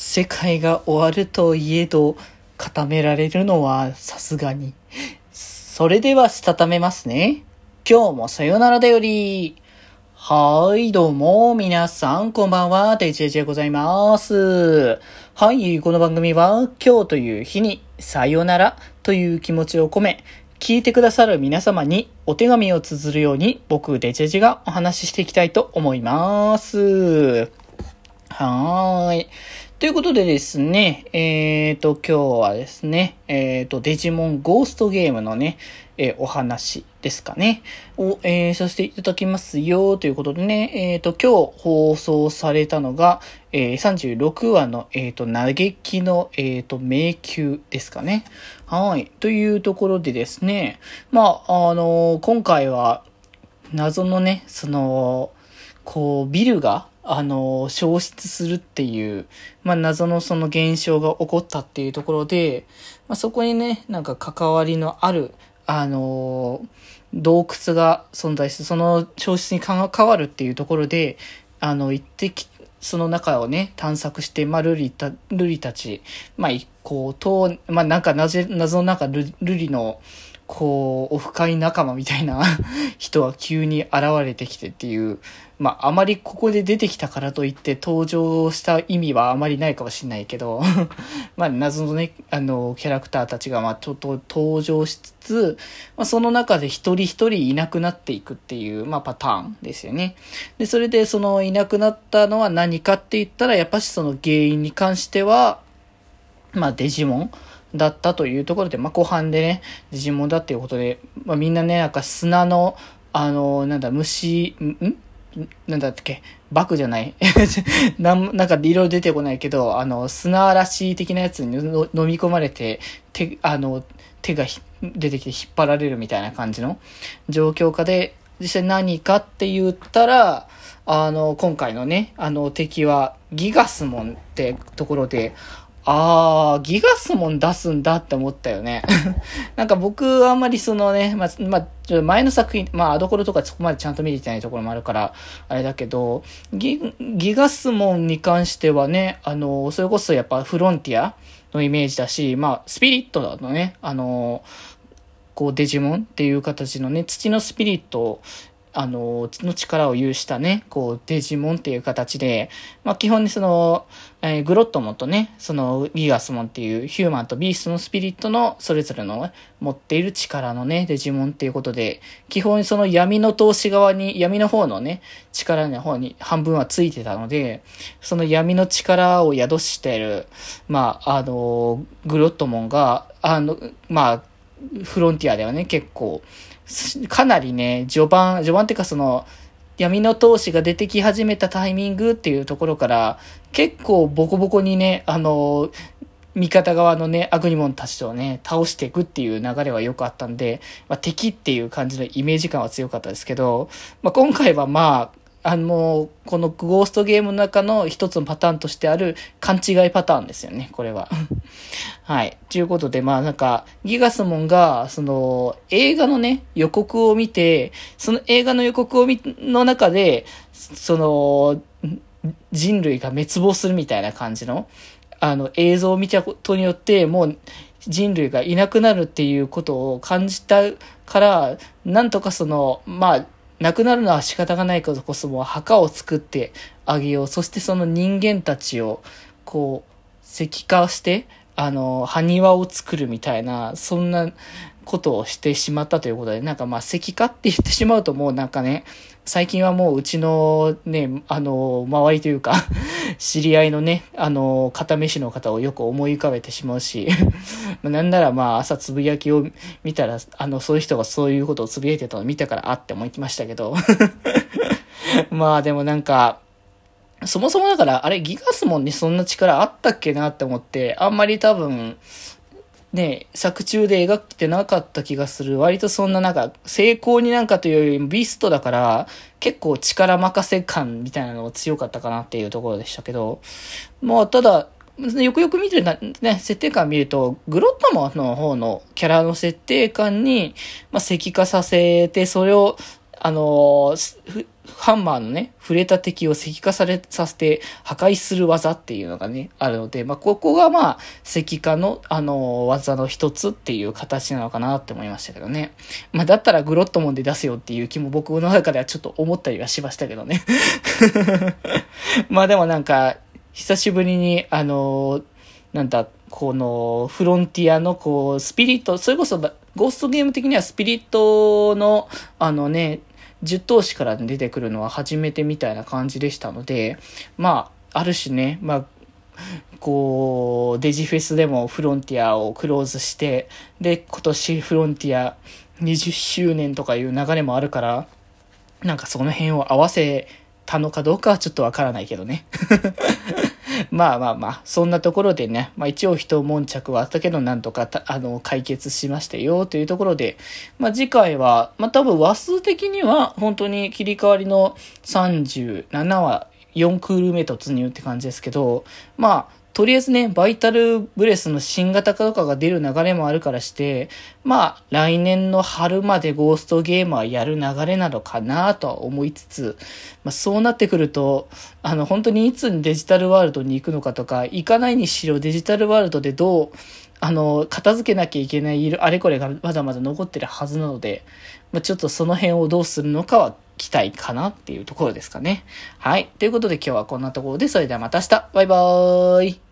世界が終わるといえど、固められるのはさすがに。それではしたためますね。今日もさよならだより。はい、どうも、皆さん、こんばんは、デジェジでございます。はい、この番組は、今日という日に、さよならという気持ちを込め、聞いてくださる皆様にお手紙を綴るように、僕、デジェジがお話ししていきたいと思います。はーい。ということでですね、えっ、ー、と、今日はですね、えっ、ー、と、デジモンゴーストゲームのね、えー、お話ですかね、を、えー、させていただきますよ、ということでね、えっ、と、今日放送されたのが、え36話の、えっ、と、嘆きの、えっ、と、迷宮ですかね。はい。というところでですね、まあ、あの今回は、謎のね、その、こう、ビルが、あの、消失するっていう、まあ、謎のその現象が起こったっていうところで、まあ、そこにね、なんか関わりのある、あの、洞窟が存在して、その消失に関わるっていうところで、あの、行ってき、その中をね、探索して、まあ、ルリた、ルリたち、まあ、こう、と、まあ、なんか謎、謎の中、ルルリの、こう、オフ会仲間みたいな 人が急に現れてきてっていう、まあ、あまりここで出てきたからといって登場した意味はあまりないかもしれないけど まあ、謎のね、あの、キャラクターたちが、まあ、ちょっと登場しつつ、まあ、その中で一人一人いなくなっていくっていう、まあ、パターンですよね。で、それでそのいなくなったのは何かって言ったら、やっぱしその原因に関しては、まあ、デジモン。だったというところで、まあ、後半でね、デジモンだっていうことで、まあ、みんなね、なんか砂の、あの、なんだ、虫、んなんだっけバクじゃない。なんなんかいろいろ出てこないけど、あの、砂嵐的なやつに飲み込まれて、手、あの、手が出てきて引っ張られるみたいな感じの状況下で、実際何かって言ったら、あの、今回のね、あの敵はギガスモンってところで、あー、ギガスモン出すんだって思ったよね。なんか僕あんまりそのね、まあ、ま、前の作品、まあ、アドコロとかそこまでちゃんと見れてないところもあるから、あれだけど、ギギガスモンに関してはね、あの、それこそやっぱフロンティアのイメージだし、まあ、スピリットだとね、あの、こうデジモンっていう形のね、土のスピリットあの、の力を有したね、こう、デジモンっていう形で、まあ、基本にその、えー、グロットモンとね、その、ギガスモンっていうヒューマンとビーストのスピリットのそれぞれの持っている力のね、デジモンっていうことで、基本その闇の投資側に、闇の方のね、力の方に半分はついてたので、その闇の力を宿している、まあ、あの、グロットモンが、あの、まあ、フロンティアではね、結構、かなりね、序盤、序盤っていうかその、闇の闘士が出てき始めたタイミングっていうところから、結構ボコボコにね、あの、味方側のね、アグニモンたちとね、倒していくっていう流れはよくあったんで、まあ、敵っていう感じのイメージ感は強かったですけど、まあ、今回はまあ、あの、このゴーストゲームの中の一つのパターンとしてある勘違いパターンですよね、これは。はい。ということで、まあなんか、ギガスモンが、その、映画のね、予告を見て、その映画の予告を見、の中で、その、人類が滅亡するみたいな感じの、あの、映像を見たことによって、もう、人類がいなくなるっていうことを感じたから、なんとかその、まあ、亡くなるのは仕方がないからこそも墓を作ってあげよう。そしてその人間たちを、こう、石化して、あの、埴輪を作るみたいな、そんなことをしてしまったということで、なんかまあ石化って言ってしまうともうなんかね、最近はもううちのね、あの、周りというか 知り合いのね、あの、片飯の方をよく思い浮かべてしまうし なんならまあ朝つぶやきを見たら、あの、そういう人がそういうことをつぶやいてたのを見たからあって思いましたけど。まあでもなんか、そもそもだから、あれギガスモンにそんな力あったっけなって思って、あんまり多分、ね、作中で描いてなかった気がする。割とそんななんか、成功になんかというよりもビストだから、結構力任せ感みたいなのが強かったかなっていうところでしたけど、まあ、ただ、よくよく見てるね、設定感見ると、グロッタモンの方のキャラの設定感に、まあ、石化させて、それを、あの、ハンマーのね、触れた敵を石化され、させて破壊する技っていうのがね、あるので、まあ、ここがまあ、石化の、あの、技の一つっていう形なのかなって思いましたけどね。まあ、だったらグロットモンで出せよっていう気も僕の中ではちょっと思ったりはしましたけどね。まあでもなんか、久しぶりに、あの、なんだ、この、フロンティアの、こう、スピリット、それこそ、ゴーストゲーム的にはスピリットの、あのね、10頭子から出てくるのは初めてみたいな感じでしたので、まあ、ある種ね、まあ、こう、デジフェスでもフロンティアをクローズして、で、今年フロンティア20周年とかいう流れもあるから、なんかその辺を合わせたのかどうかはちょっとわからないけどね。まあまあまあ、そんなところでね、まあ一応一悶着はあったけど、なんとかあの、解決しましたよというところで、まあ次回は、まあ多分話数的には、本当に切り替わりの37話、4クール目突入って感じですけど、まあ、とりあえずね、バイタルブレスの新型化とかが出る流れもあるからして、まあ、来年の春までゴーストゲームはやる流れなのかなとは思いつつ、まあ、そうなってくると、あの、本当にいつにデジタルワールドに行くのかとか、行かないにしろデジタルワールドでどう、あの、片付けなきゃいけないあれこれがまだまだ残ってるはずなので、まあ、ちょっとその辺をどうするのかは期待かなっていうところですかね。はい。ということで今日はこんなところで、それではまた明日バイバーイ